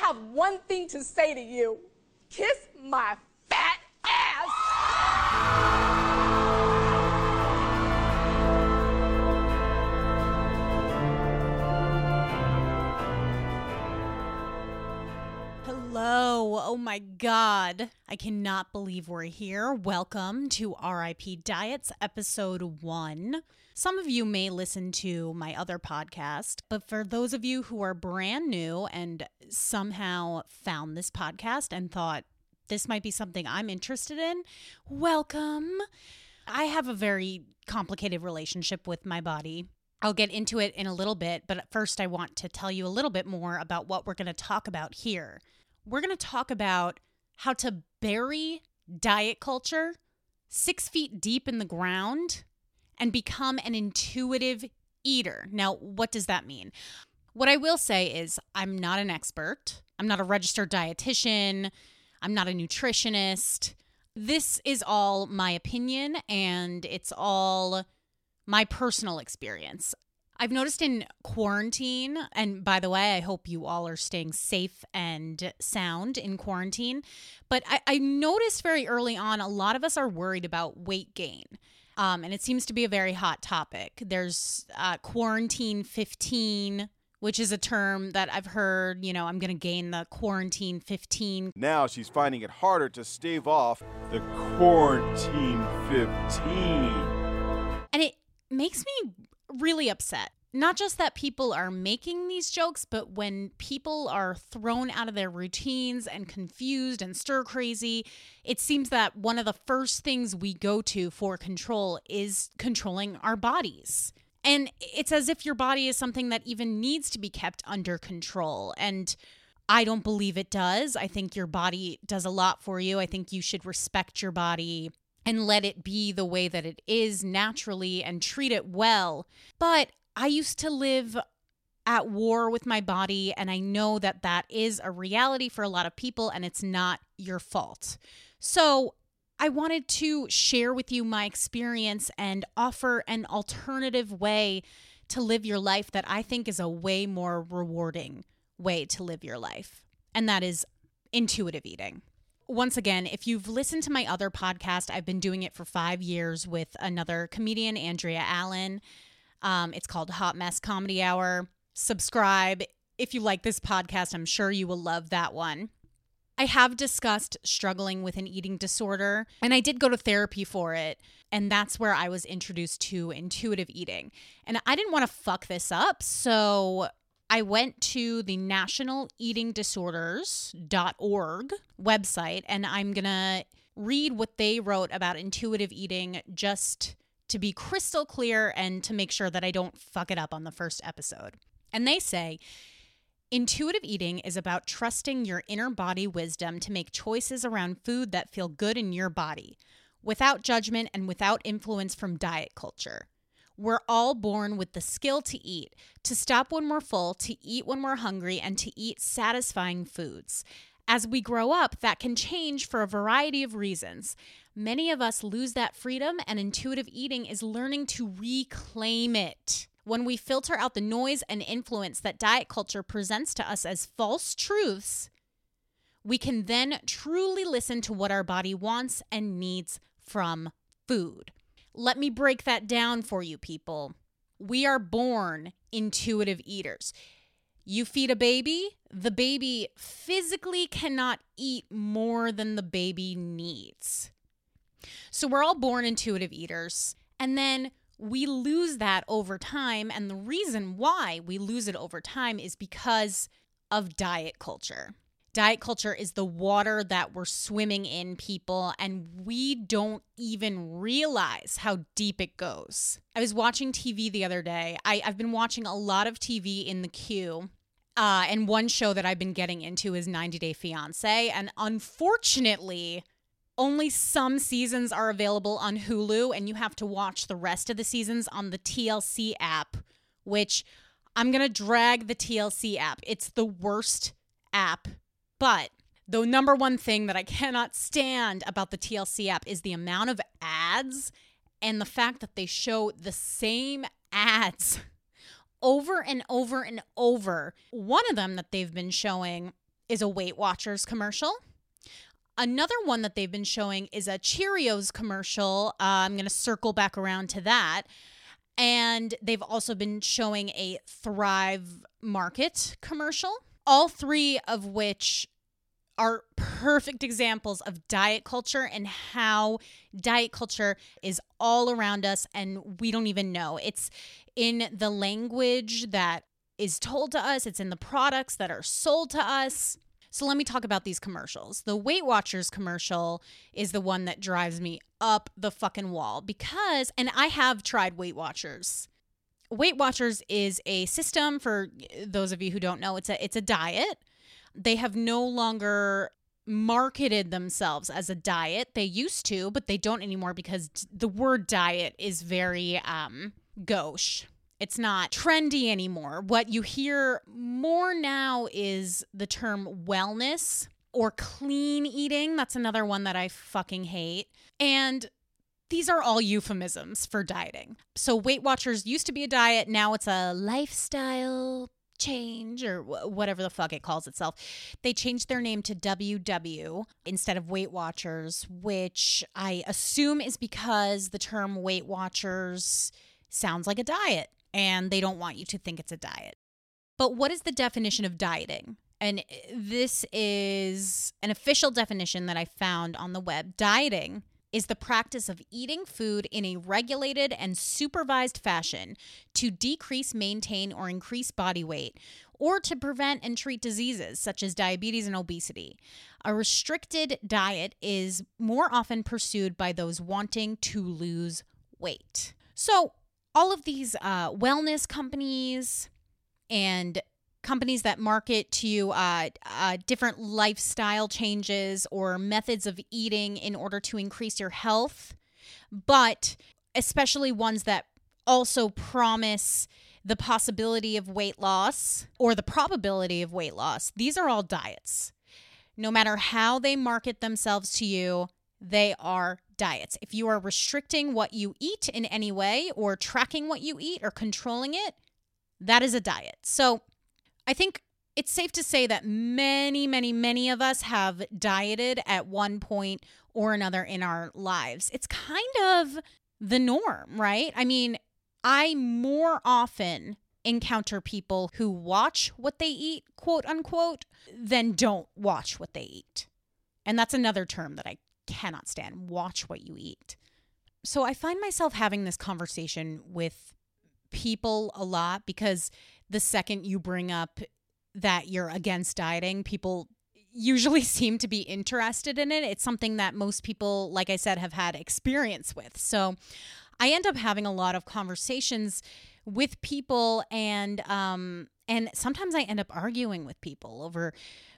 have one thing to say to you kiss my fat ass. Hello. Oh my God. I cannot believe we're here. Welcome to RIP Diets, episode one. Some of you may listen to my other podcast, but for those of you who are brand new and somehow found this podcast and thought this might be something I'm interested in, welcome. I have a very complicated relationship with my body. I'll get into it in a little bit, but first, I want to tell you a little bit more about what we're going to talk about here. We're going to talk about how to bury diet culture six feet deep in the ground and become an intuitive eater. Now, what does that mean? What I will say is, I'm not an expert, I'm not a registered dietitian, I'm not a nutritionist. This is all my opinion and it's all my personal experience. I've noticed in quarantine, and by the way, I hope you all are staying safe and sound in quarantine. But I, I noticed very early on, a lot of us are worried about weight gain. Um, and it seems to be a very hot topic. There's uh, quarantine 15, which is a term that I've heard, you know, I'm going to gain the quarantine 15 Now she's finding it harder to stave off the quarantine 15. And it makes me really upset. Not just that people are making these jokes, but when people are thrown out of their routines and confused and stir crazy, it seems that one of the first things we go to for control is controlling our bodies. And it's as if your body is something that even needs to be kept under control. And I don't believe it does. I think your body does a lot for you. I think you should respect your body and let it be the way that it is naturally and treat it well. But I used to live at war with my body, and I know that that is a reality for a lot of people, and it's not your fault. So, I wanted to share with you my experience and offer an alternative way to live your life that I think is a way more rewarding way to live your life, and that is intuitive eating once again, if you've listened to my other podcast, I've been doing it for five years with another comedian, Andrea Allen. Um, it's called Hot Mess Comedy Hour. Subscribe. If you like this podcast, I'm sure you will love that one. I have discussed struggling with an eating disorder, and I did go to therapy for it. And that's where I was introduced to intuitive eating. And I didn't want to fuck this up. So I went to the National Eating Disorders.org website and I'm going to read what they wrote about intuitive eating just to be crystal clear and to make sure that I don't fuck it up on the first episode. And they say, Intuitive eating is about trusting your inner body wisdom to make choices around food that feel good in your body, without judgment and without influence from diet culture. We're all born with the skill to eat, to stop when we're full, to eat when we're hungry, and to eat satisfying foods. As we grow up, that can change for a variety of reasons. Many of us lose that freedom, and intuitive eating is learning to reclaim it. When we filter out the noise and influence that diet culture presents to us as false truths, we can then truly listen to what our body wants and needs from food. Let me break that down for you, people. We are born intuitive eaters. You feed a baby, the baby physically cannot eat more than the baby needs. So we're all born intuitive eaters. And then we lose that over time. And the reason why we lose it over time is because of diet culture. Diet culture is the water that we're swimming in, people, and we don't even realize how deep it goes. I was watching TV the other day. I, have been watching a lot of TV in the queue. Uh, and one show that I've been getting into is 90 Day Fiance. And unfortunately, only some seasons are available on Hulu, and you have to watch the rest of the seasons on the TLC app, which I'm going to drag the TLC app. It's the worst app but the number one thing that I cannot stand about the TLC app is the amount of ads and the fact that they show the same ads over and over and over. One of them that they've been showing is a Weight Watchers commercial. Another one that they've been showing is a Cheerios commercial. Uh, I'm going to circle back around to that. And they've also been showing a Thrive Market commercial, all three of which are perfect examples of diet culture and how diet culture is all around us and we don't even know. It's in the language that is told to us, it's in the products that are sold to us. So let me talk about these commercials. The Weight Watchers commercial is the one that drives me up the fucking wall because, and I have tried Weight Watchers. Weight Watchers is a system for those of you who don't know. It's a it's a diet they have no longer marketed themselves as a diet. They used to, but they don't anymore because the word diet is very um gauche. It's not trendy anymore. What you hear more now is the term wellness or clean eating. That's another one that I fucking hate. And these are all euphemisms for dieting. So Weight Watchers used to be a diet, now it's a lifestyle change or whatever the fuck it calls itself. They changed their name to WW instead of Weight Watchers, which I assume is because the term Weight Watchers sounds like a diet and they don't want you to think it's a diet. But what is the definition of dieting? And uh, this is an official definition that I found on the web. Dieting is the practice of eating food in a regulated and supervised fashion to decrease, maintain, or increase body weight, or to prevent and treat diseases such as diabetes and obesity. A restricted diet is more often pursued by those wanting to lose weight. So, all of these uh, wellness companies and companies that market to uh, uh, different lifestyle changes or methods of eating in order to increase your health, but especially ones that also promise the possibility of weight loss or the probability of weight loss. These are all diets. No matter how they market themselves to you, they are diets. If you are restricting what you eat in any way or tracking what you eat or controlling it, that is a diet. So, I think it's safe to say that many, many, many of us have dieted at one point or another in our lives. It's kind of the norm, right? I mean, I more often encounter people who watch what they eat, quote unquote, than don't watch what they eat. And that's another term that I cannot stand watch what you eat. So I find myself having this conversation with people a lot because the second you bring up that you're against dieting, people usually seem to be interested in it. It's something that most people, like I said, have had experience with. So I end up having a lot of conversations with people and um and sometimes I end up arguing with people over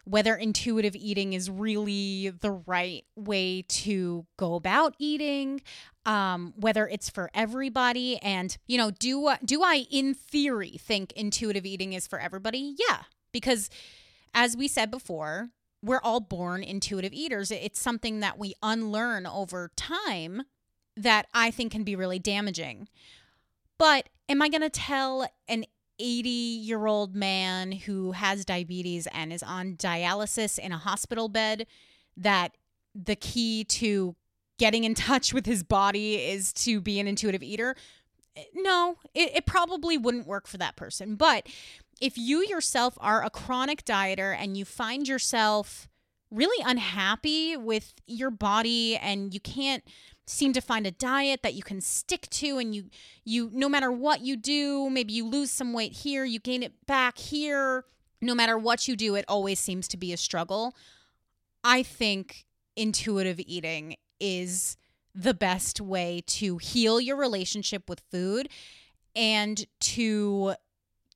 whether intuitive eating is really the right way to go about eating, um, whether it's for everybody, and you know, do do I in theory think intuitive eating is for everybody? Yeah, because as we said before, we're all born intuitive eaters. It's something that we unlearn over time that I think can be really damaging. But am I going to tell an 80 year old man who has diabetes and is on dialysis in a hospital bed that the key to getting in touch with his body is to be an intuitive eater. No, it, it probably wouldn't work for that person. But if you yourself are a chronic dieter and you find yourself really unhappy with your body and you can't seem to find a diet that you can stick to and you you no matter what you do maybe you lose some weight here you gain it back here no matter what you do it always seems to be a struggle i think intuitive eating is the best way to heal your relationship with food and to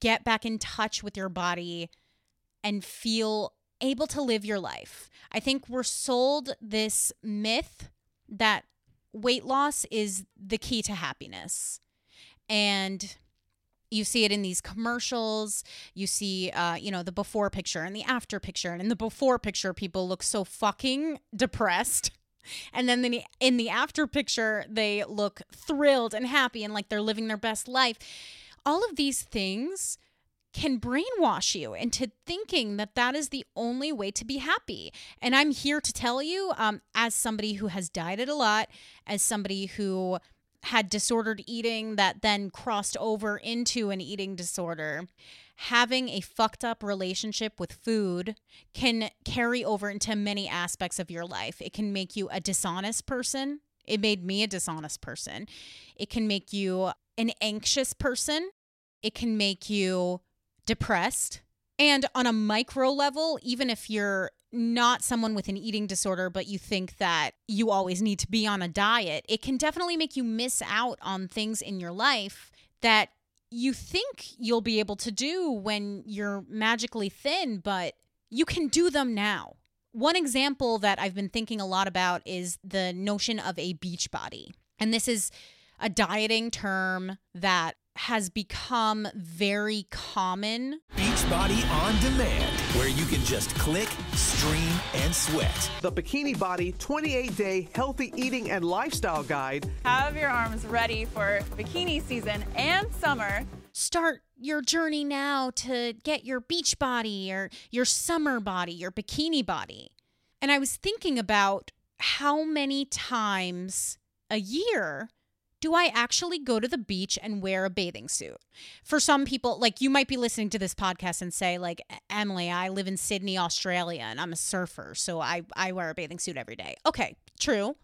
get back in touch with your body and feel able to live your life. I think we're sold this myth that weight loss is the key to happiness. And you see it in these commercials. You see, uh, you know, the before picture and the after picture. And in the before picture, people look so fucking depressed. And then the, in the after picture, they look thrilled and happy and like they're living their best life. All of these things can brainwash you into thinking that that is the only way to be happy. And I'm here to tell you, um, as somebody who has dieted a lot, as somebody who had disordered eating that then crossed over into an eating disorder, having a fucked up relationship with food can carry over into many aspects of your life. It can make you a dishonest person. It made me a dishonest person. It can make you an anxious person. It can make you depressed. And on a micro level, even if you're not someone with an eating disorder, but you think that you always need to be on a diet, it can definitely make you miss out on things in your life that you think you'll be able to do when you're magically thin, but you can do them now. One example that I've been thinking a lot about is the notion of a beach body. And this is a dieting term that has become very common. Beachbody on demand, where you can just click, stream, and sweat. The Bikini Body 28 Day Healthy Eating and Lifestyle Guide. Have your arms ready for bikini season and summer. Start your journey now to get your beach body or your summer body, your bikini body. And I was thinking about how many times a year do I actually go to the beach and wear a bathing suit? For some people, like you might be listening to this podcast and say, like, Emily, I live in Sydney, Australia, and I'm a surfer, so I, I wear a bathing suit every day. Okay, true.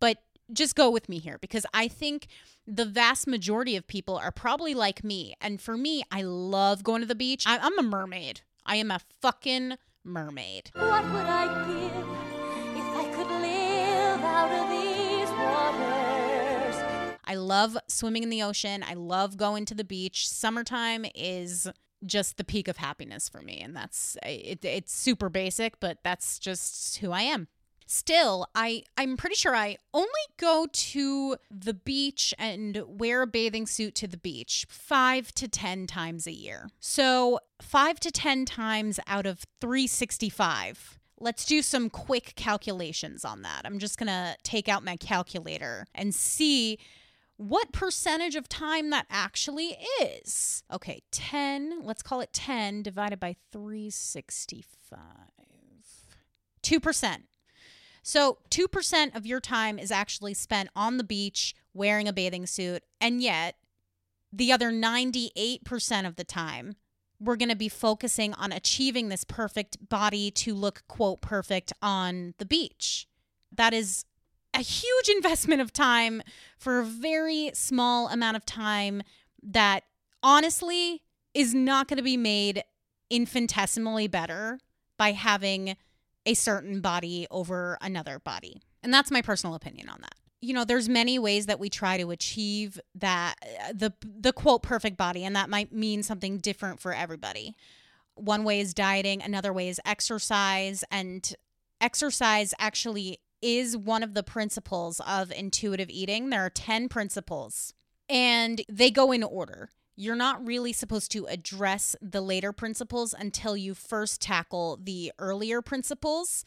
But just go with me here because I think the vast majority of people are probably like me. And for me, I love going to the beach. I, I'm a mermaid. I am a fucking mermaid. What would I give I love swimming in the ocean. I love going to the beach. Summertime is just the peak of happiness for me. And that's, it, it's super basic, but that's just who I am. Still, I, I'm pretty sure I only go to the beach and wear a bathing suit to the beach five to 10 times a year. So, five to 10 times out of 365. Let's do some quick calculations on that. I'm just going to take out my calculator and see what percentage of time that actually is. Okay, 10, let's call it 10 divided by 365. 2%. So, 2% of your time is actually spent on the beach wearing a bathing suit, and yet the other 98% of the time, we're going to be focusing on achieving this perfect body to look, quote, perfect on the beach. That is a huge investment of time for a very small amount of time that honestly is not going to be made infinitesimally better by having a certain body over another body. And that's my personal opinion on that. You know, there's many ways that we try to achieve that uh, the the quote perfect body and that might mean something different for everybody. One way is dieting, another way is exercise and exercise actually is one of the principles of intuitive eating. There are 10 principles and they go in order. You're not really supposed to address the later principles until you first tackle the earlier principles.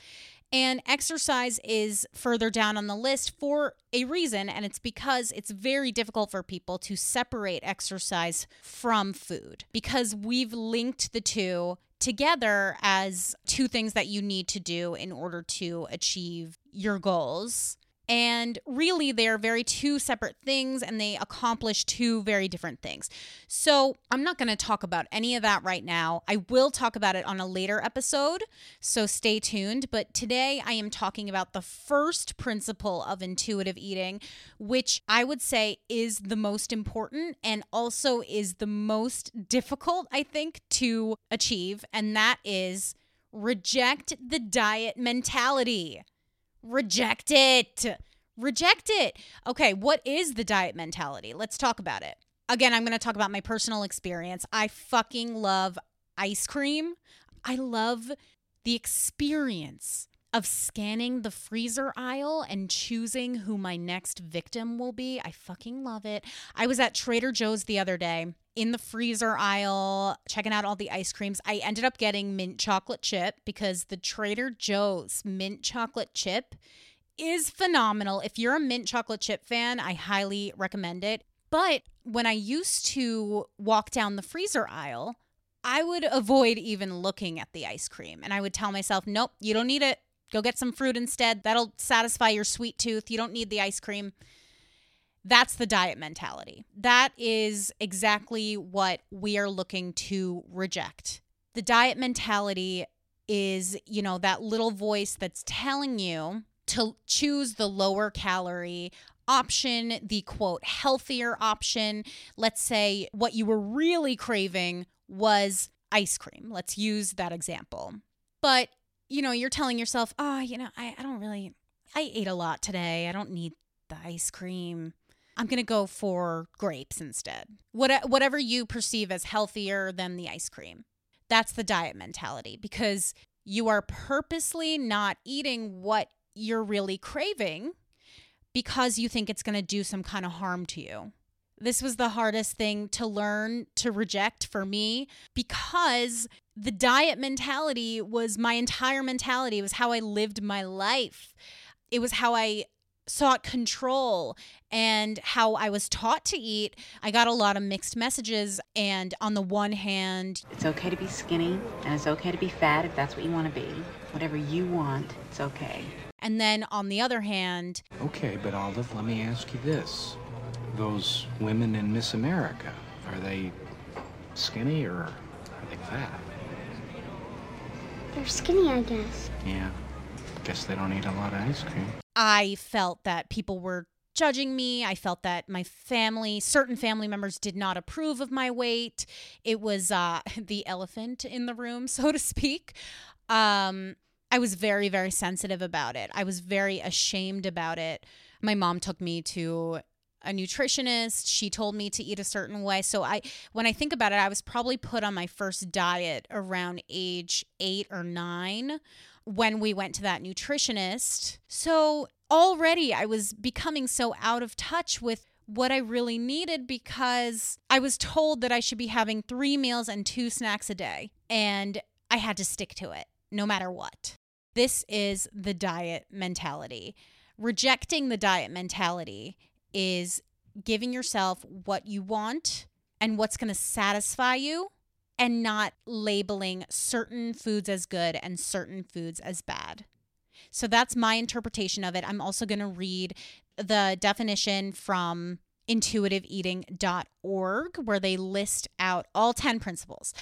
And exercise is further down on the list for a reason, and it's because it's very difficult for people to separate exercise from food because we've linked the two together as two things that you need to do in order to achieve your goals. And really, they're very two separate things and they accomplish two very different things. So, I'm not going to talk about any of that right now. I will talk about it on a later episode. So, stay tuned. But today, I am talking about the first principle of intuitive eating, which I would say is the most important and also is the most difficult, I think, to achieve. And that is reject the diet mentality. Reject it. Reject it. Okay, what is the diet mentality? Let's talk about it. Again, I'm going to talk about my personal experience. I fucking love ice cream. I love the experience of scanning the freezer aisle and choosing who my next victim will be. I fucking love it. I was at Trader Joe's the other day in the freezer aisle checking out all the ice creams. I ended up getting mint chocolate chip because the Trader Joe's mint chocolate chip is phenomenal. If you're a mint chocolate chip fan, I highly recommend it. But when I used to walk down the freezer aisle, I would avoid even looking at the ice cream and I would tell myself, nope, you don't need it. Go get some fruit instead. That'll satisfy your sweet tooth. You don't need the ice cream. That's the diet mentality. That is exactly what we are looking to reject. The diet mentality is, you know, that little voice that's telling you to choose the lower calorie option, the quote, healthier option. Let's say what you were really craving was ice cream. Let's use that example. But, you know, you're telling yourself, oh, you know, I, I don't really, I ate a lot today. I don't need the ice cream. I'm going to go for grapes instead. What, whatever you perceive as healthier than the ice cream. That's the diet mentality because you are purposely not eating what you're really craving because you think it's going to do some kind of harm to you. This was the hardest thing to learn to reject for me because the diet mentality was my entire mentality. It was how I lived my life. It was how I sought control and how I was taught to eat, I got a lot of mixed messages. And on the one hand, it's okay to be skinny and it's okay to be fat if that's what you want to be. Whatever you want, it's okay. And then on the other hand, okay, but Olive, let me ask you this. Those women in Miss America, are they skinny or are they fat? They're skinny, I guess. Yeah. I guess they don't eat a lot of ice cream. I felt that people were judging me. I felt that my family, certain family members, did not approve of my weight. It was uh, the elephant in the room, so to speak. Um, I was very, very sensitive about it. I was very ashamed about it. My mom took me to a nutritionist. She told me to eat a certain way. So I when I think about it, I was probably put on my first diet around age 8 or 9 when we went to that nutritionist. So already I was becoming so out of touch with what I really needed because I was told that I should be having three meals and two snacks a day. And I had to stick to it no matter what. This is the diet mentality. Rejecting the diet mentality is giving yourself what you want and what's going to satisfy you and not labeling certain foods as good and certain foods as bad. So that's my interpretation of it. I'm also going to read the definition from intuitiveeating.org where they list out all 10 principles.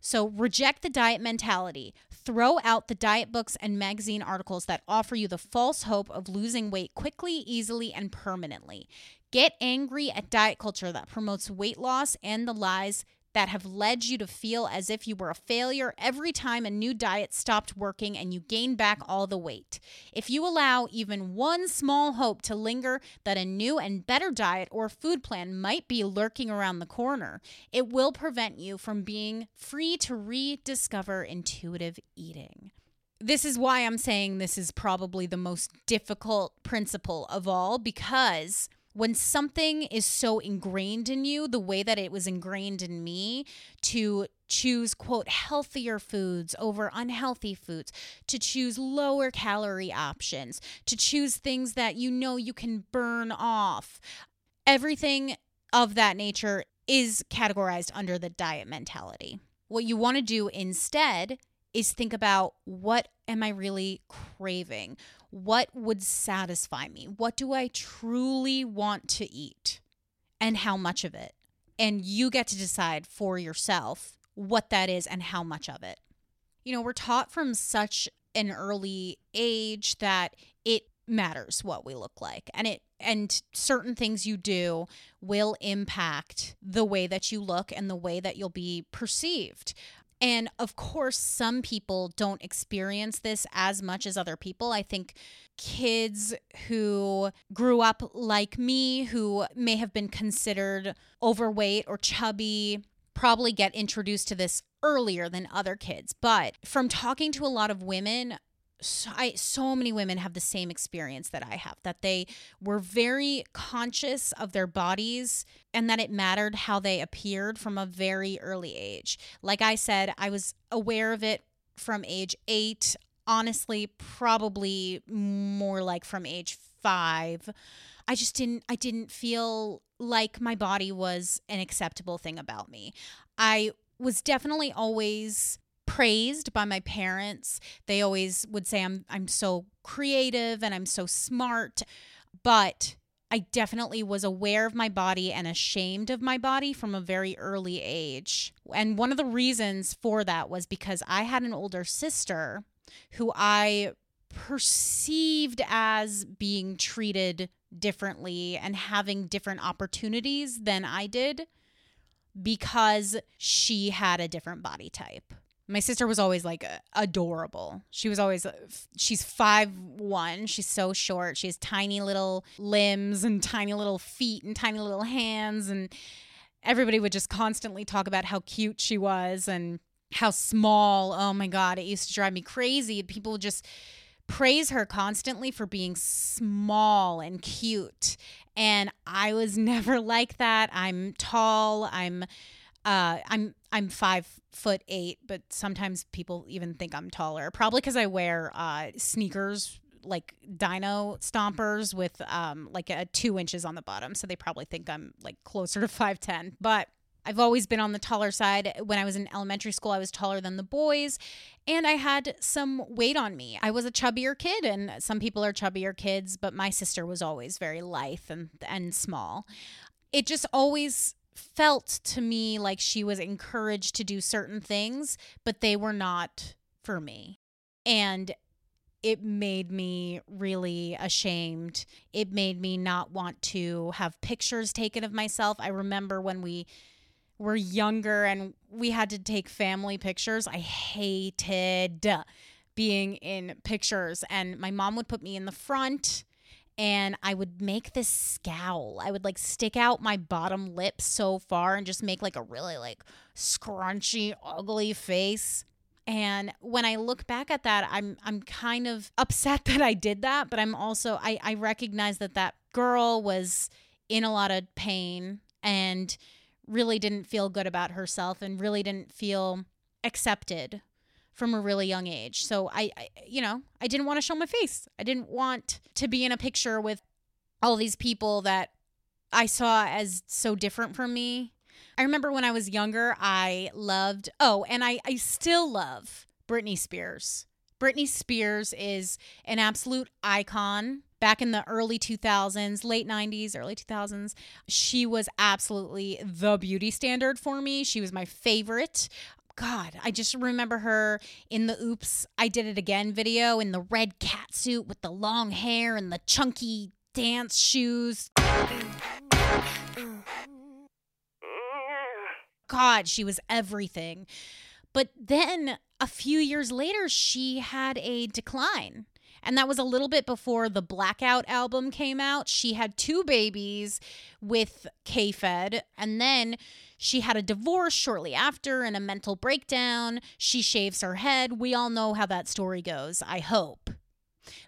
So reject the diet mentality. Throw out the diet books and magazine articles that offer you the false hope of losing weight quickly, easily, and permanently. Get angry at diet culture that promotes weight loss and the lies that have led you to feel as if you were a failure every time a new diet stopped working and you gained back all the weight. If you allow even one small hope to linger that a new and better diet or food plan might be lurking around the corner, it will prevent you from being free to rediscover intuitive eating. This is why I'm saying this is probably the most difficult principle of all because when something is so ingrained in you, the way that it was ingrained in me to choose, quote, healthier foods over unhealthy foods, to choose lower calorie options, to choose things that you know you can burn off, everything of that nature is categorized under the diet mentality. What you want to do instead is think about what am I really craving? What would satisfy me? What do I truly want to eat? And how much of it? And you get to decide for yourself what that is and how much of it. You know, we're taught from such an early age that it matters what we look like and it and certain things you do will impact the way that you look and the way that you'll be perceived and of course, some people don't experience this as much as other people. I think kids who grew up like me, who may have been considered overweight or chubby, probably get introduced to this earlier than other kids. But from talking to a lot of women, so, I, so many women have the same experience that I have that they were very conscious of their bodies and that it mattered how they appeared from a very early age. Like I said, I was aware of it from age eight, honestly, probably more like from age five. I just didn't I didn't feel like my body was an acceptable thing about me. I was definitely always praised by my parents. They always would say I'm I'm so creative and I'm so smart, but I definitely was aware of my body and ashamed of my body from a very early age. And one of the reasons for that was because I had an older sister who I perceived as being treated differently and having different opportunities than I did because she had a different body type. My sister was always like adorable. She was always uh, she's five one. She's so short. She has tiny little limbs and tiny little feet and tiny little hands and everybody would just constantly talk about how cute she was and how small. Oh my god, it used to drive me crazy. People just praise her constantly for being small and cute. And I was never like that. I'm tall. I'm uh I'm I'm five foot eight, but sometimes people even think I'm taller. Probably because I wear uh sneakers like dino stompers with um like a two inches on the bottom. So they probably think I'm like closer to five ten. But I've always been on the taller side. When I was in elementary school, I was taller than the boys, and I had some weight on me. I was a chubbier kid, and some people are chubbier kids, but my sister was always very lithe and, and small. It just always felt to me like she was encouraged to do certain things, but they were not for me. And it made me really ashamed. It made me not want to have pictures taken of myself. I remember when we were younger and we had to take family pictures. I hated being in pictures, and my mom would put me in the front and I would make this scowl. I would like stick out my bottom lip so far and just make like a really like scrunchy, ugly face. And when I look back at that, I'm I'm kind of upset that I did that, but I'm also I I recognize that that girl was in a lot of pain and really didn't feel good about herself and really didn't feel accepted from a really young age. So I, I you know, I didn't want to show my face. I didn't want to be in a picture with all these people that I saw as so different from me. I remember when I was younger, I loved, oh, and I, I still love Britney Spears. Britney Spears is an absolute icon back in the early 2000s, late 90s, early 2000s. She was absolutely the beauty standard for me. She was my favorite. God, I just remember her in the Oops, I Did It Again video in the red cat suit with the long hair and the chunky dance shoes. God, she was everything. But then a few years later, she had a decline. And that was a little bit before the Blackout album came out. She had two babies with K Fed. And then she had a divorce shortly after and a mental breakdown. She shaves her head. We all know how that story goes, I hope.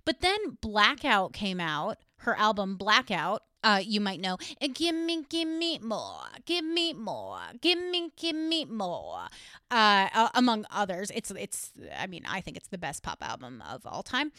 But then Blackout came out, her album Blackout. Uh, you might know, give me, give me more, give me more, give me, give me more. Uh, uh, among others, it's it's. I mean, I think it's the best pop album of all time.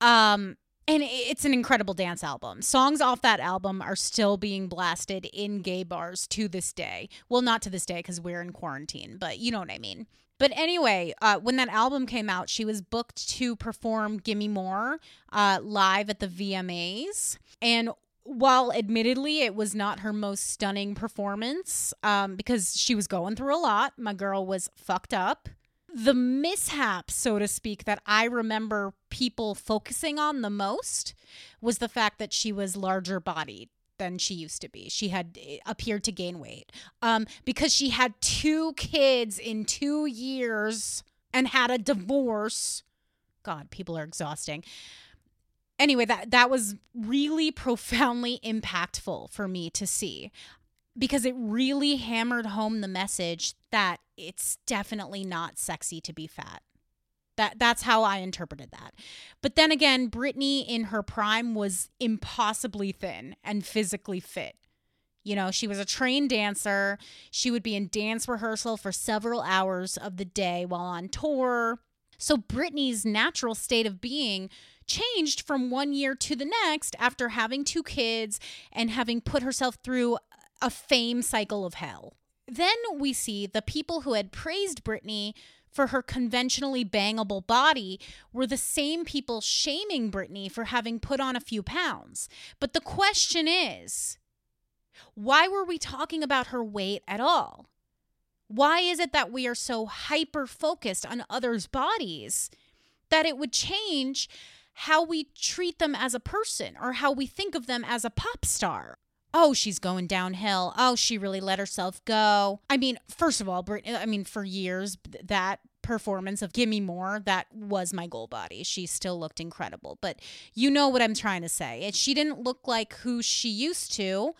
Um, and it's an incredible dance album. Songs off that album are still being blasted in gay bars to this day. Well, not to this day because we're in quarantine, but you know what I mean. But anyway, uh, when that album came out, she was booked to perform Gimme More uh, live at the VMAs. And while admittedly it was not her most stunning performance um, because she was going through a lot, my girl was fucked up. The mishap, so to speak, that I remember people focusing on the most was the fact that she was larger bodied than she used to be. She had eh, appeared to gain weight um, because she had two kids in two years and had a divorce. God, people are exhausting anyway, that that was really profoundly impactful for me to see because it really hammered home the message that it's definitely not sexy to be fat. That that's how I interpreted that. But then again, Britney in her prime was impossibly thin and physically fit. You know, she was a trained dancer. She would be in dance rehearsal for several hours of the day while on tour. So Britney's natural state of being changed from one year to the next after having two kids and having put herself through a fame cycle of hell. then we see the people who had praised Britney for her conventionally bangable body were the same people shaming Britney for having put on a few pounds. But the question is, why were we talking about her weight at all? Why is it that we are so hyper focused on others' bodies that it would change how we treat them as a person or how we think of them as a pop star? Oh, she's going downhill. Oh, she really let herself go. I mean, first of all, Brit- I mean, for years, that performance of Gimme More, that was my goal body. She still looked incredible. But you know what I'm trying to say. She didn't look like who she used to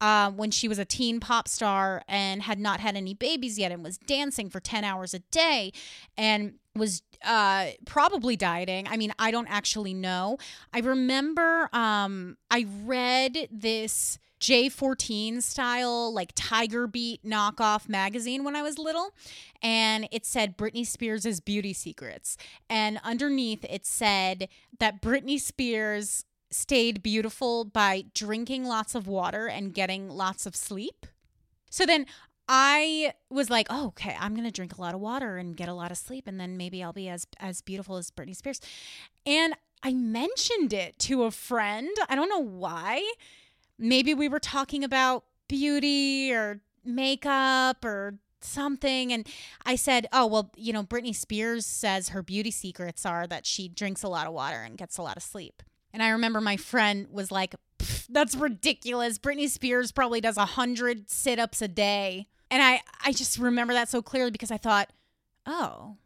uh, when she was a teen pop star and had not had any babies yet and was dancing for 10 hours a day and was uh, probably dieting. I mean, I don't actually know. I remember um, I read this J14 style, like Tiger Beat knockoff magazine when I was little. And it said Britney Spears' beauty secrets. And underneath it said that Britney Spears stayed beautiful by drinking lots of water and getting lots of sleep. So then I was like, oh, okay, I'm gonna drink a lot of water and get a lot of sleep, and then maybe I'll be as as beautiful as Britney Spears. And I mentioned it to a friend. I don't know why. Maybe we were talking about beauty or makeup or something and I said, "Oh, well, you know, Britney Spears says her beauty secrets are that she drinks a lot of water and gets a lot of sleep." And I remember my friend was like, "That's ridiculous. Britney Spears probably does a 100 sit-ups a day." And I I just remember that so clearly because I thought, "Oh,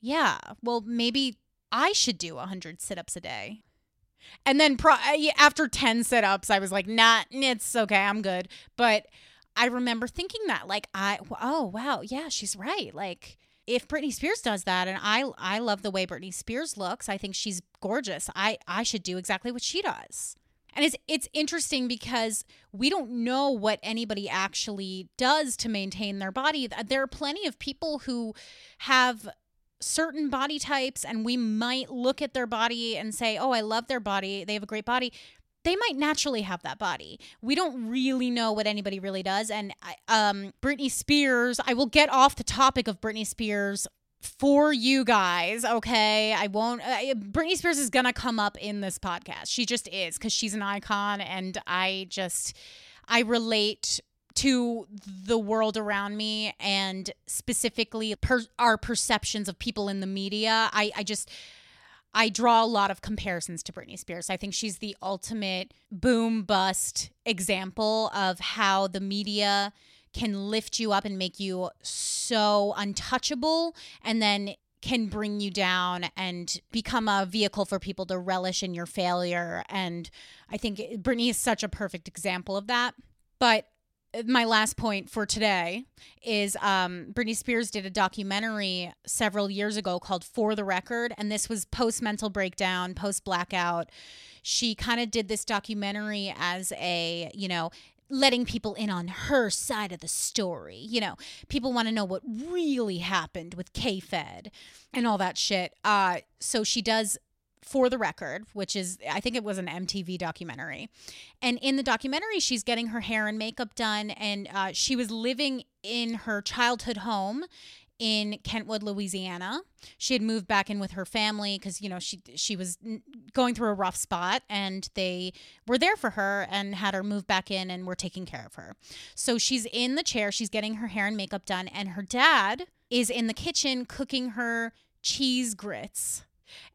yeah. Well, maybe I should do 100 sit-ups a day." And then pro- after 10 sit-ups, I was like, "Nah, it's okay. I'm good." But I remember thinking that like I oh, wow, yeah, she's right. Like if Britney Spears does that and I I love the way Britney Spears looks, I think she's gorgeous. I I should do exactly what she does. And it's it's interesting because we don't know what anybody actually does to maintain their body. There are plenty of people who have certain body types and we might look at their body and say, "Oh, I love their body. They have a great body." They might naturally have that body. We don't really know what anybody really does. And um, Britney Spears, I will get off the topic of Britney Spears for you guys, okay? I won't. Uh, Britney Spears is gonna come up in this podcast. She just is because she's an icon, and I just I relate to the world around me and specifically per, our perceptions of people in the media. I I just. I draw a lot of comparisons to Britney Spears. I think she's the ultimate boom bust example of how the media can lift you up and make you so untouchable and then can bring you down and become a vehicle for people to relish in your failure. And I think Britney is such a perfect example of that. But my last point for today is um, Britney Spears did a documentary several years ago called For the Record, and this was post mental breakdown, post blackout. She kind of did this documentary as a, you know, letting people in on her side of the story. You know, people want to know what really happened with K-Fed and all that shit. Uh, so she does for the record, which is I think it was an MTV documentary, and in the documentary she's getting her hair and makeup done, and uh, she was living in her childhood home in Kentwood, Louisiana. She had moved back in with her family because you know she she was going through a rough spot, and they were there for her and had her move back in and were taking care of her. So she's in the chair, she's getting her hair and makeup done, and her dad is in the kitchen cooking her cheese grits.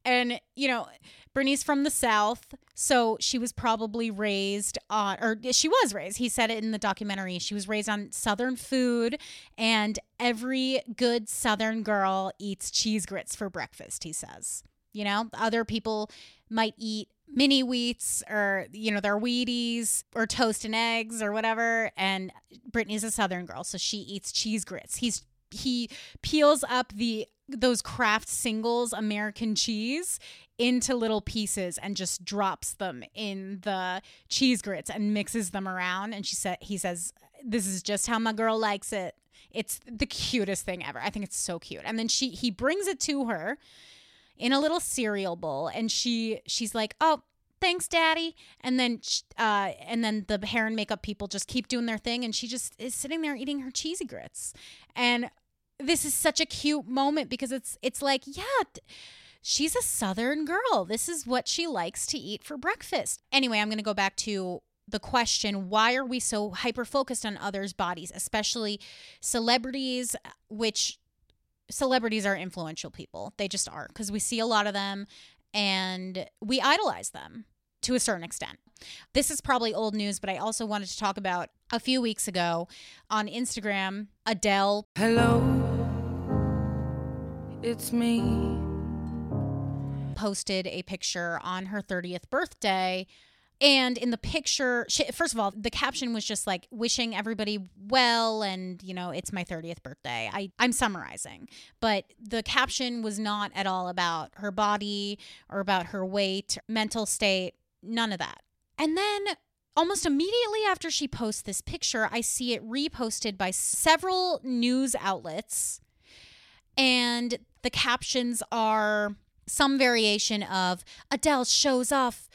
And, you know, Britney's from the South, so she was probably raised on, or she was raised, he said it in the documentary, she was raised on Southern food, and every good Southern girl eats cheese grits for breakfast, he says. You know, other people might eat mini wheats or, you know, their Wheaties or toast and eggs or whatever. And Britney's a Southern girl, so she eats cheese grits. He's he peels up the those Kraft singles American cheese into little pieces and just drops them in the cheese grits and mixes them around. And she said, he says, this is just how my girl likes it. It's the cutest thing ever. I think it's so cute. And then she he brings it to her in a little cereal bowl and she she's like, "Oh, thanks, daddy. And then, uh, and then the hair and makeup people just keep doing their thing, and she just is sitting there eating her cheesy grits. And this is such a cute moment because it's it's like, yeah. She's a southern girl. This is what she likes to eat for breakfast. Anyway, I'm going to go back to the question why are we so hyper focused on others' bodies, especially celebrities, uh, which celebrities are influential people. They just are because we see a lot of them and we idolize them to a certain extent. This is probably old news, but I also wanted to talk about a few weeks ago on Instagram, Adele Hello, it's me. posted a picture on her 30th birthday. And in the picture, she, first of all, the caption was just like wishing everybody well, and you know, it's my 30th birthday. I, I'm summarizing, but the caption was not at all about her body or about her weight, mental state, none of that. And then almost immediately after she posts this picture, I see it reposted by several news outlets. And the captions are some variation of Adele shows off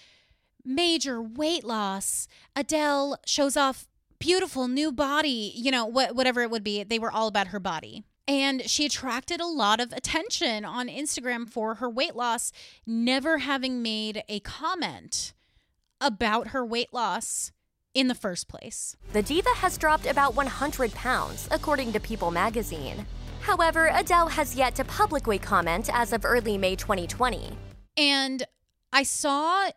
major weight loss. Adele shows off beautiful new body, you know, wh- whatever it would be. They were all about her body. And she attracted a lot of attention on Instagram for her weight loss, never having made a comment about her weight loss in the first place. The diva has dropped about 100 pounds, according to People magazine. However, Adele has yet to publicly comment as of early May 2020. And I saw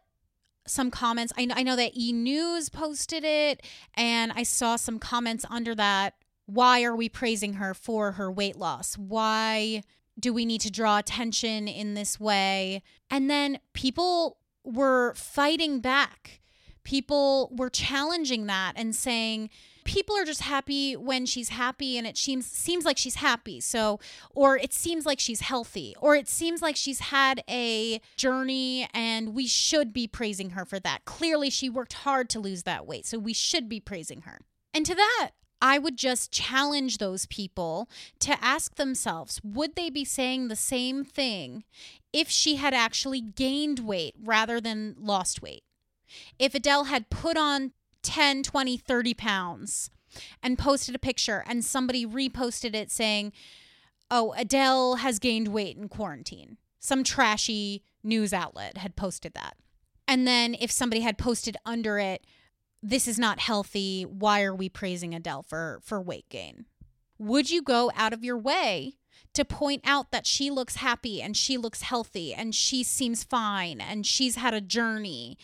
some comments. I, I know that E News posted it, and I saw some comments under that. Why are we praising her for her weight loss? Why do we need to draw attention in this way? And then people were fighting back. People were challenging that and saying, people are just happy when she's happy and it seems seems like she's happy. So or it seems like she's healthy or it seems like she's had a journey and we should be praising her for that. Clearly she worked hard to lose that weight so we should be praising her. And to that I would just challenge those people to ask themselves would they be saying the same thing if she had actually gained weight rather than lost weight? If Adele had put on 10, 20, 30 pounds and posted a picture and somebody reposted it saying, oh, Adele has gained weight in quarantine. Some trashy news outlet had posted that. And then if somebody had posted under it, this is not healthy. Why are we praising Adele for, for weight gain? Would you go out of your way to point out that she looks happy and she looks healthy and she seems fine and she's had a journey?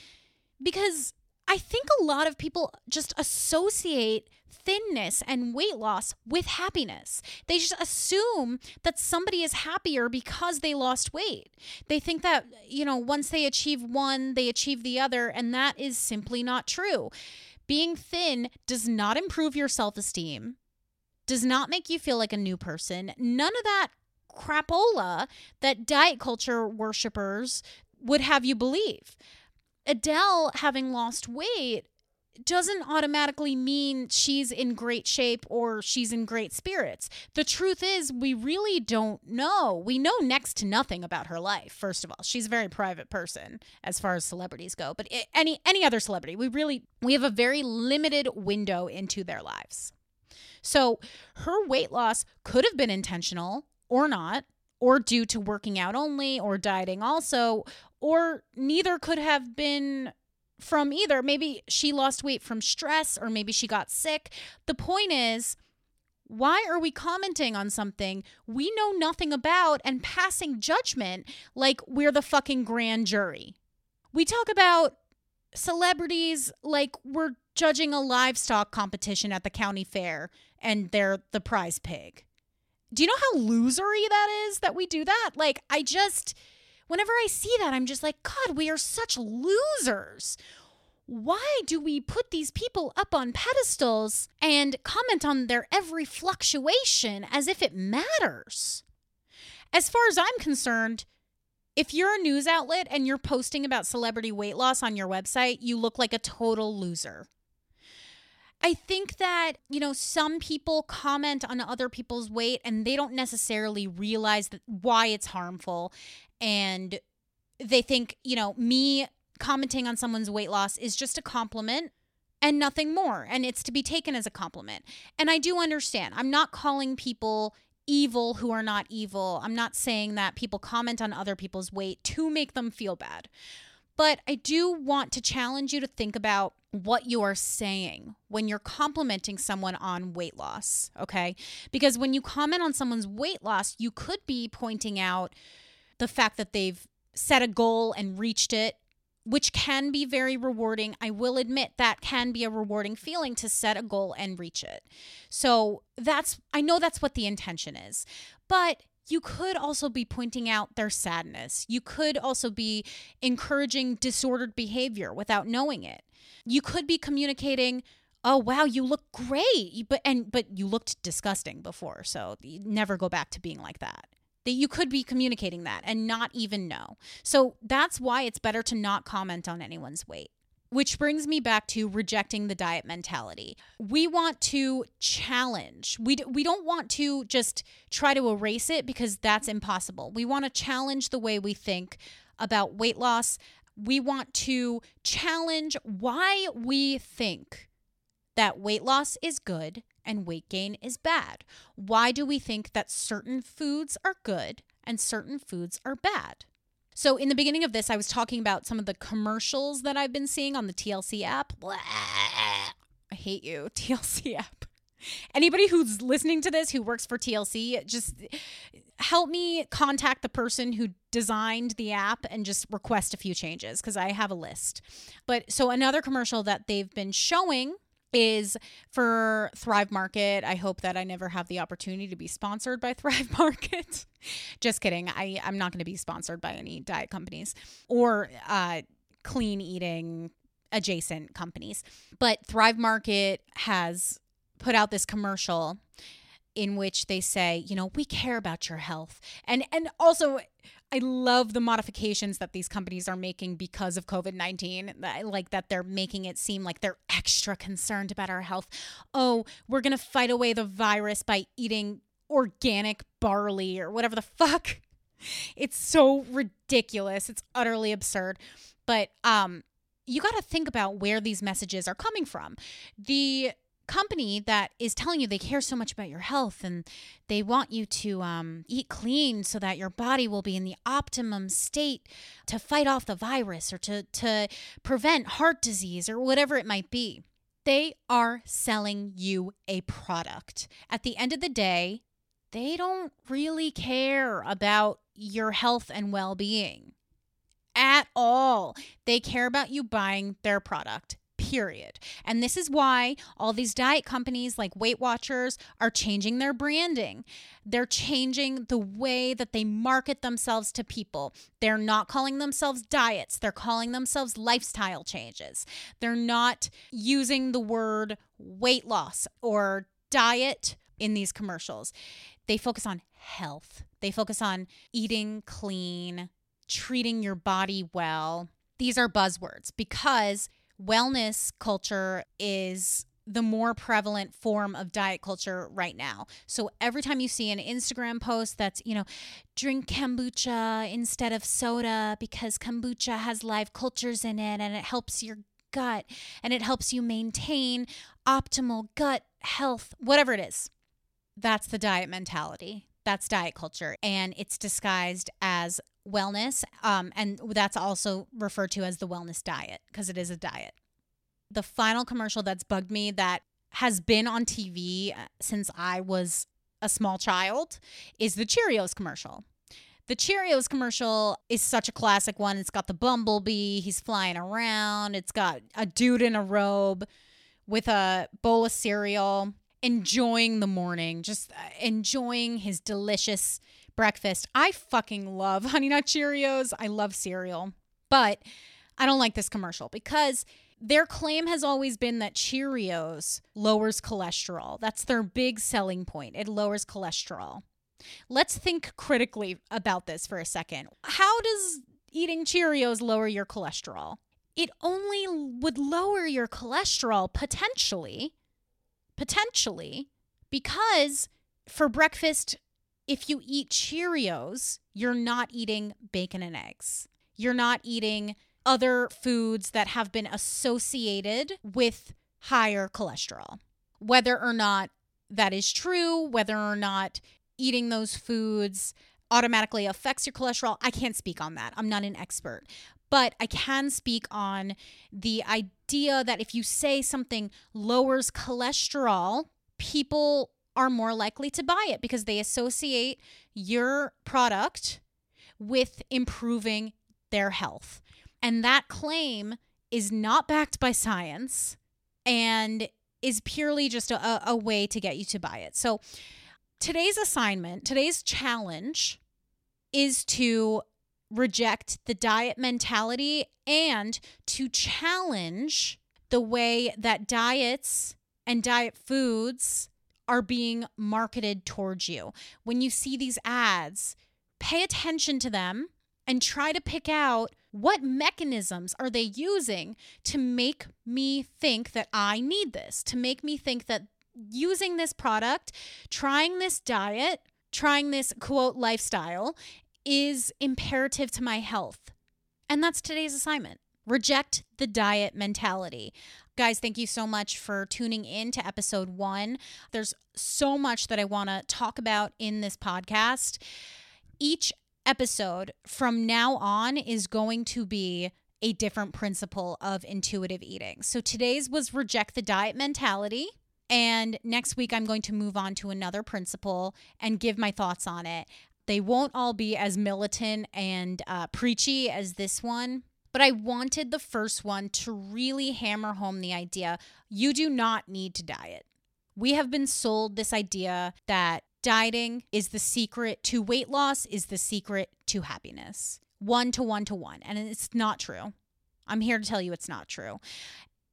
Because I think a lot of people just associate thinness and weight loss with happiness. They just assume that somebody is happier because they lost weight. They think that, you know, once they achieve one, they achieve the other, and that is simply not true. Being thin does not improve your self esteem, does not make you feel like a new person. None of that crapola that diet culture worshippers would have you believe. Adele having lost weight doesn't automatically mean she's in great shape or she's in great spirits. The truth is, we really don't know. We know next to nothing about her life. First of all, she's a very private person as far as celebrities go. But any any other celebrity, we really we have a very limited window into their lives. So her weight loss could have been intentional or not, or due to working out only or dieting also, or neither could have been from either. Maybe she lost weight from stress or maybe she got sick. The point is, why are we commenting on something we know nothing about and passing judgment like we're the fucking grand jury? We talk about celebrities like we're judging a livestock competition at the county fair and they're the prize pig. Do you know how losery that is that we do that? Like, I just, whenever I see that, I'm just like, God, we are such losers. Why do we put these people up on pedestals and comment on their every fluctuation as if it matters? As far as I'm concerned, if you're a news outlet and you're posting about celebrity weight loss on your website, you look like a total loser. I think that, you know, some people comment on other people's weight and they don't necessarily realize that why it's harmful and they think, you know, me commenting on someone's weight loss is just a compliment and nothing more. And it's to be taken as a compliment. And I do understand. I'm not calling people evil who are not evil. I'm not saying that people comment on other people's weight to make them feel bad. But I do want to challenge you to think about what you are saying when you're complimenting someone on weight loss, okay? Because when you comment on someone's weight loss, you could be pointing out the fact that they've set a goal and reached it which can be very rewarding. I will admit that can be a rewarding feeling to set a goal and reach it. So that's, I know that's what the intention is. But you could also be pointing out their sadness. You could also be encouraging disordered behavior without knowing it. You could be communicating, "Oh wow, you look great." But and but you looked disgusting before, so never go back to being like that that you could be communicating that and not even know. So that's why it's better to not comment on anyone's weight. Which brings me back to rejecting the diet mentality. We want to challenge. We, d- we don't want to just try to erase it because that's impossible. We want to challenge the way we think about weight loss. We want to challenge why we think that weight loss is good and weight gain is bad? Why do we think that certain foods are good and certain foods are bad? So, in the beginning of this, I was talking about some of the commercials that I've been seeing on the TLC app. I hate you, TLC app. Anybody who's listening to this who works for TLC, just help me contact the person who designed the app and just request a few changes because I have a list. But so, another commercial that they've been showing is for Thrive Market. I hope that I never have the opportunity to be sponsored by Thrive Market. Just kidding. I, I'm not going to be sponsored by any diet companies or uh, clean eating adjacent companies. But Thrive Market has put out this commercial in which they say, you know, we care about your health. And and also I love the modifications that these companies are making because of COVID 19. I Like that they're making it seem like they're extra concerned about our health. Oh, we're going to fight away the virus by eating organic barley or whatever the fuck. It's so ridiculous. It's utterly absurd. But um, you got to think about where these messages are coming from. The company that is telling you they care so much about your health and they want you to um, eat clean so that your body will be in the optimum state to fight off the virus or to, to prevent heart disease or whatever it might be. They are selling you a product. At the end of the day, they don't really care about your health and well being at all. They care about you buying their product period. And this is why all these diet companies like Weight Watchers are changing their branding. They're changing the way that they market themselves to people. They're not calling themselves diets, they're calling themselves lifestyle changes. They're not using the word weight loss or diet in these commercials. They focus on health, they focus on eating clean, treating your body well. These are buzzwords because wellness culture is the more prevalent form of diet culture right now. So every time you see an Instagram post that's, you know, drink kombucha instead of soda because kombucha has live cultures in it and it helps your gut and it helps you maintain optimal gut health, whatever it is. That's the diet mentality. That's diet culture. And it's disguised as wellness. Um, and that's also referred to as the wellness diet because it is a diet. The final commercial that's bugged me that has been on TV uh, since I was a small child is the Cheerios commercial. The Cheerios commercial is such a classic one. It's got the bumblebee, he's flying around, it's got a dude in a robe with a bowl of cereal, enjoying the morning, just uh, enjoying his delicious breakfast. I fucking love Honey Nut Cheerios. I love cereal. But I don't like this commercial because their claim has always been that Cheerios lowers cholesterol. That's their big selling point. It lowers cholesterol. Let's think critically about this for a second. How does eating Cheerios lower your cholesterol? It only would lower your cholesterol potentially, potentially, because for breakfast if you eat Cheerios, you're not eating bacon and eggs. You're not eating other foods that have been associated with higher cholesterol. Whether or not that is true, whether or not eating those foods automatically affects your cholesterol, I can't speak on that. I'm not an expert. But I can speak on the idea that if you say something lowers cholesterol, people are more likely to buy it because they associate your product with improving their health. And that claim is not backed by science and is purely just a, a way to get you to buy it. So today's assignment, today's challenge is to reject the diet mentality and to challenge the way that diets and diet foods are being marketed towards you. When you see these ads, pay attention to them and try to pick out what mechanisms are they using to make me think that I need this, to make me think that using this product, trying this diet, trying this quote lifestyle is imperative to my health. And that's today's assignment. Reject the diet mentality. Guys, thank you so much for tuning in to episode one. There's so much that I want to talk about in this podcast. Each episode from now on is going to be a different principle of intuitive eating. So today's was reject the diet mentality. And next week, I'm going to move on to another principle and give my thoughts on it. They won't all be as militant and uh, preachy as this one, but I wanted the first one to really hammer home the idea you do not need to diet. We have been sold this idea that dieting is the secret to weight loss, is the secret to happiness. One to one to one. And it's not true. I'm here to tell you it's not true.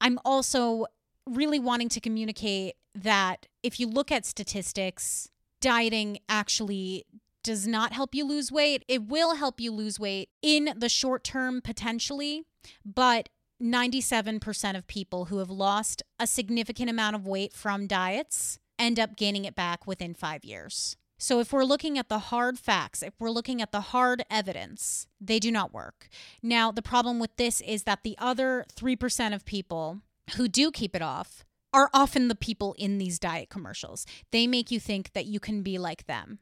I'm also really wanting to communicate that if you look at statistics, dieting actually does not help you lose weight. It will help you lose weight in the short term, potentially, but 97% of people who have lost a significant amount of weight from diets end up gaining it back within five years. So, if we're looking at the hard facts, if we're looking at the hard evidence, they do not work. Now, the problem with this is that the other 3% of people who do keep it off are often the people in these diet commercials. They make you think that you can be like them.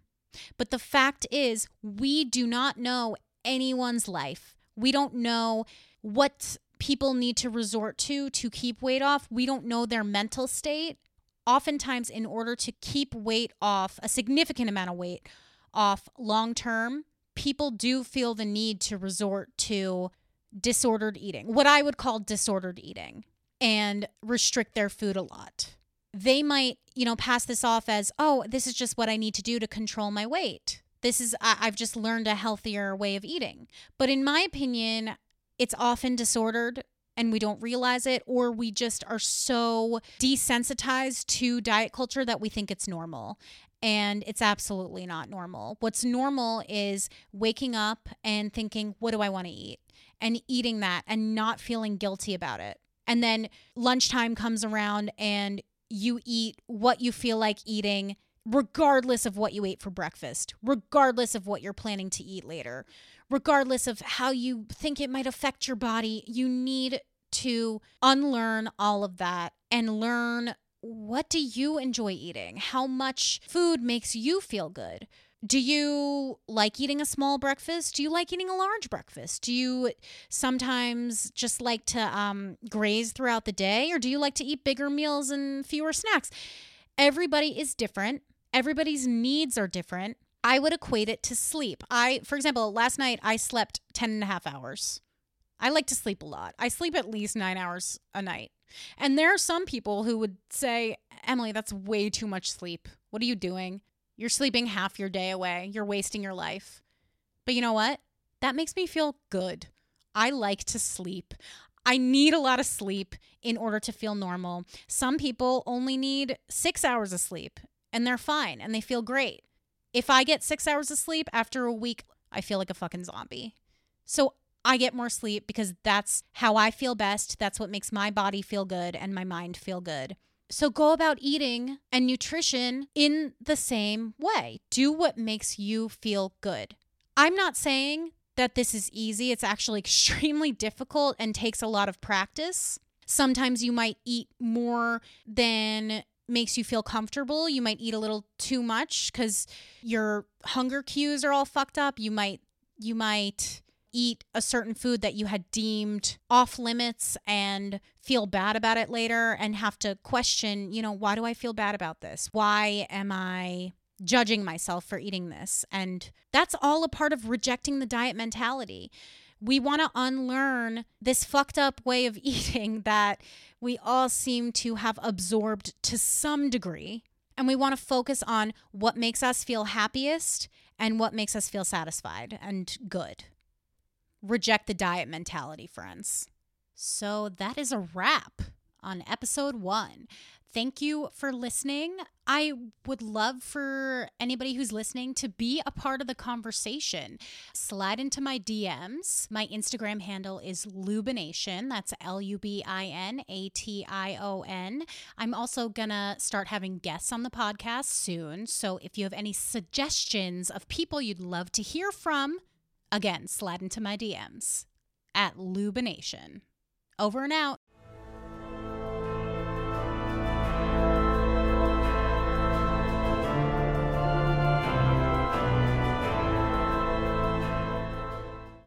But the fact is, we do not know anyone's life. We don't know what people need to resort to to keep weight off. We don't know their mental state. Oftentimes, in order to keep weight off, a significant amount of weight off long term, people do feel the need to resort to disordered eating, what I would call disordered eating, and restrict their food a lot they might, you know, pass this off as, oh, this is just what I need to do to control my weight. This is, I- I've just learned a healthier way of eating. But in my opinion, it's often disordered and we don't realize it, or we just are so desensitized to diet culture that we think it's normal. And it's absolutely not normal. What's normal is waking up and thinking, what do I want to eat? And eating that and not feeling guilty about it. And then lunchtime comes around and you eat what you feel like eating, regardless of what you ate for breakfast, regardless of what you're planning to eat later, regardless of how you think it might affect your body. You need to unlearn all of that and learn what do you enjoy eating? How much food makes you feel good? Do you like eating a small breakfast? Do you like eating a large breakfast? Do you sometimes just like to um, graze throughout the day, or do you like to eat bigger meals and fewer snacks? Everybody is different. Everybody's needs are different. I would equate it to sleep. I, for example, last night I slept 10 and a half hours. I like to sleep a lot. I sleep at least nine hours a night. And there are some people who would say, Emily, that's way too much sleep. What are you doing? You're sleeping half your day away. You're wasting your life. But you know what? That makes me feel good. I like to sleep. I need a lot of sleep in order to feel normal. Some people only need six hours of sleep and they're fine and they feel great. If I get six hours of sleep after a week, I feel like a fucking zombie. So I get more sleep because that's how I feel best. That's what makes my body feel good and my mind feel good. So go about eating and nutrition in the same way. Do what makes you feel good. I'm not saying that this is easy. It's actually extremely difficult and takes a lot of practice. Sometimes you might eat more than makes you feel comfortable. You might eat a little too much cuz your hunger cues are all fucked up. You might you might eat a certain food that you had deemed off limits and feel bad about it later and have to question, you know, why do I feel bad about this? Why am I judging myself for eating this? And that's all a part of rejecting the diet mentality. We want to unlearn this fucked up way of eating that we all seem to have absorbed to some degree. And we want to focus on what makes us feel happiest and what makes us feel satisfied and good reject the diet mentality, friends. So that is a wrap on episode one. Thank you for listening. I would love for anybody who's listening to be a part of the conversation. Slide into my DMs. My Instagram handle is Lubination. That's L U B I N A T I O N. I'm also going to start having guests on the podcast soon. So if you have any suggestions of people you'd love to hear from, Again, slide into my DMs at Lubination. Over and out.